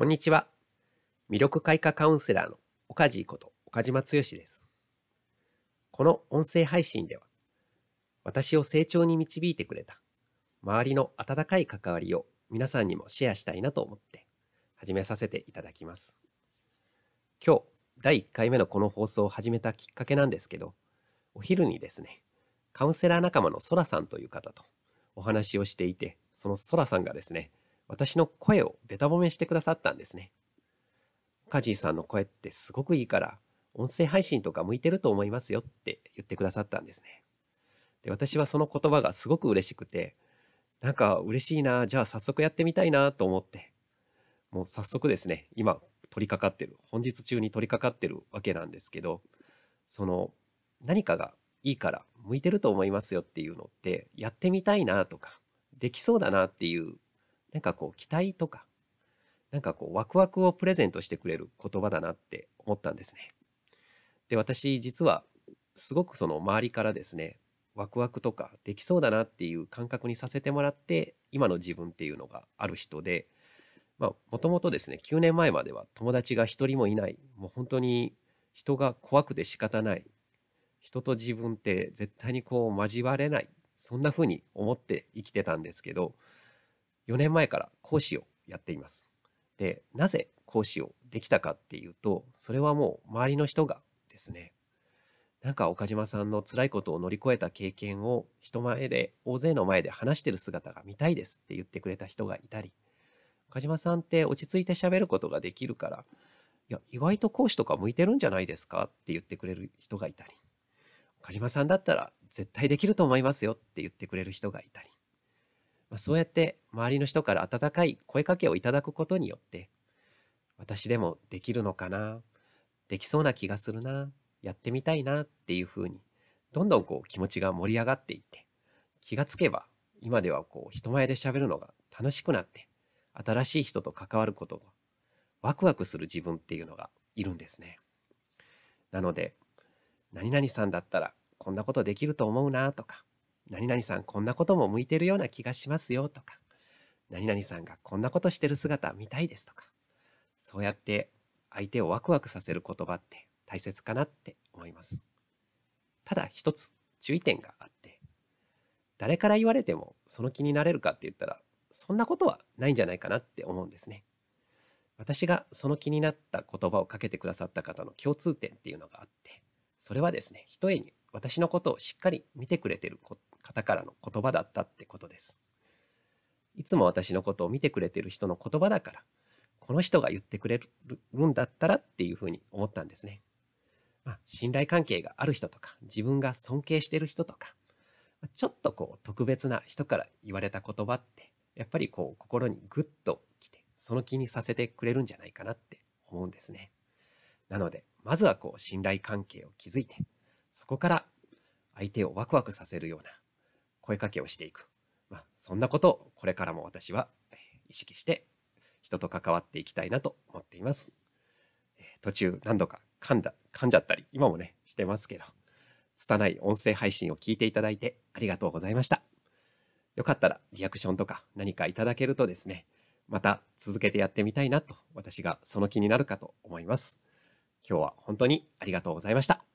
こんにちは。魅力開花カウンセラーの岡地こと岡島剛です。この音声配信では、私を成長に導いてくれた周りの温かい関わりを皆さんにもシェアしたいなと思って始めさせていただきます。今日、第1回目のこの放送を始めたきっかけなんですけど、お昼にですね、カウンセラー仲間のソラさんという方とお話をしていて、そのソラさんがですね、私の声をべた褒めしてくださったんですね。カジーさんの声ってすごくいいから、音声配信とか向いてると思いますよって言ってくださったんですね。で、私はその言葉がすごく嬉しくて、なんか嬉しいな、じゃあ早速やってみたいなと思って、もう早速ですね、今取り掛かってる、本日中に取り掛かってるわけなんですけど、その何かがいいから向いてると思いますよっていうのってやってみたいなとかできそうだなっていうなんかこう期待とかなんかこうワクワクをプレゼントしてくれる言葉だなって思ったんですね。で私実はすごくその周りからですねワクワクとかできそうだなっていう感覚にさせてもらって今の自分っていうのがある人でまあもともとですね9年前までは友達が一人もいない。もう本当に人が怖くて仕方ない。人と自分って絶対にこう交われない。そんな風に思って生きてたんですけど4年前から講師をやっています。で、なぜ講師をできたかっていうと、それはもう周りの人がですね、なんか岡島さんの辛いことを乗り越えた経験を人前で、大勢の前で話してる姿が見たいですって言ってくれた人がいたり、岡島さんって落ち着いて喋ることができるから、いや、意外と講師とか向いてるんじゃないですかって言ってくれる人がいたり、岡島さんだったら絶対できると思いますよって言ってくれる人がいたり、まあ、そうやって周りの人から温かい声かけをいただくことによって私でもできるのかなできそうな気がするなやってみたいなっていうふうにどんどんこう気持ちが盛り上がっていって気がつけば今ではこう人前で喋るのが楽しくなって新しい人と関わることがワクワクする自分っていうのがいるんですね。なので何々さんだったらこんなことできると思うなとか何々さんこんなことも向いてるような気がしますよとか、何々さんがこんなことしてる姿見たいですとか、そうやって相手をワクワクさせる言葉って大切かなって思います。ただ一つ注意点があって、誰から言われてもその気になれるかって言ったら、そんなことはないんじゃないかなって思うんですね。私がその気になった言葉をかけてくださった方の共通点っていうのがあって、それはですね、一重に私のことをしっかり見てくれてる方からの言葉だったってことです。いつも私のことを見てくれてる人の言葉だから、この人が言ってくれるんだったらっていうふうに思ったんですね。まあ、信頼関係がある人とか、自分が尊敬してる人とか、ちょっとこう特別な人から言われた言葉って、やっぱりこう心にグッときて、その気にさせてくれるんじゃないかなって思うんですね。なので、まずはこう信頼関係を築いて、そこから相手をワクワクさせるような声かけをしていく。まあ、そんなことをこれからも私は意識して人と関わっていきたいなと思っています。途中何度か噛んだ、噛んじゃったり、今もね、してますけど、拙い音声配信を聞いていただいてありがとうございました。よかったらリアクションとか何かいただけるとですね、また続けてやってみたいなと私がその気になるかと思います。今日は本当にありがとうございました。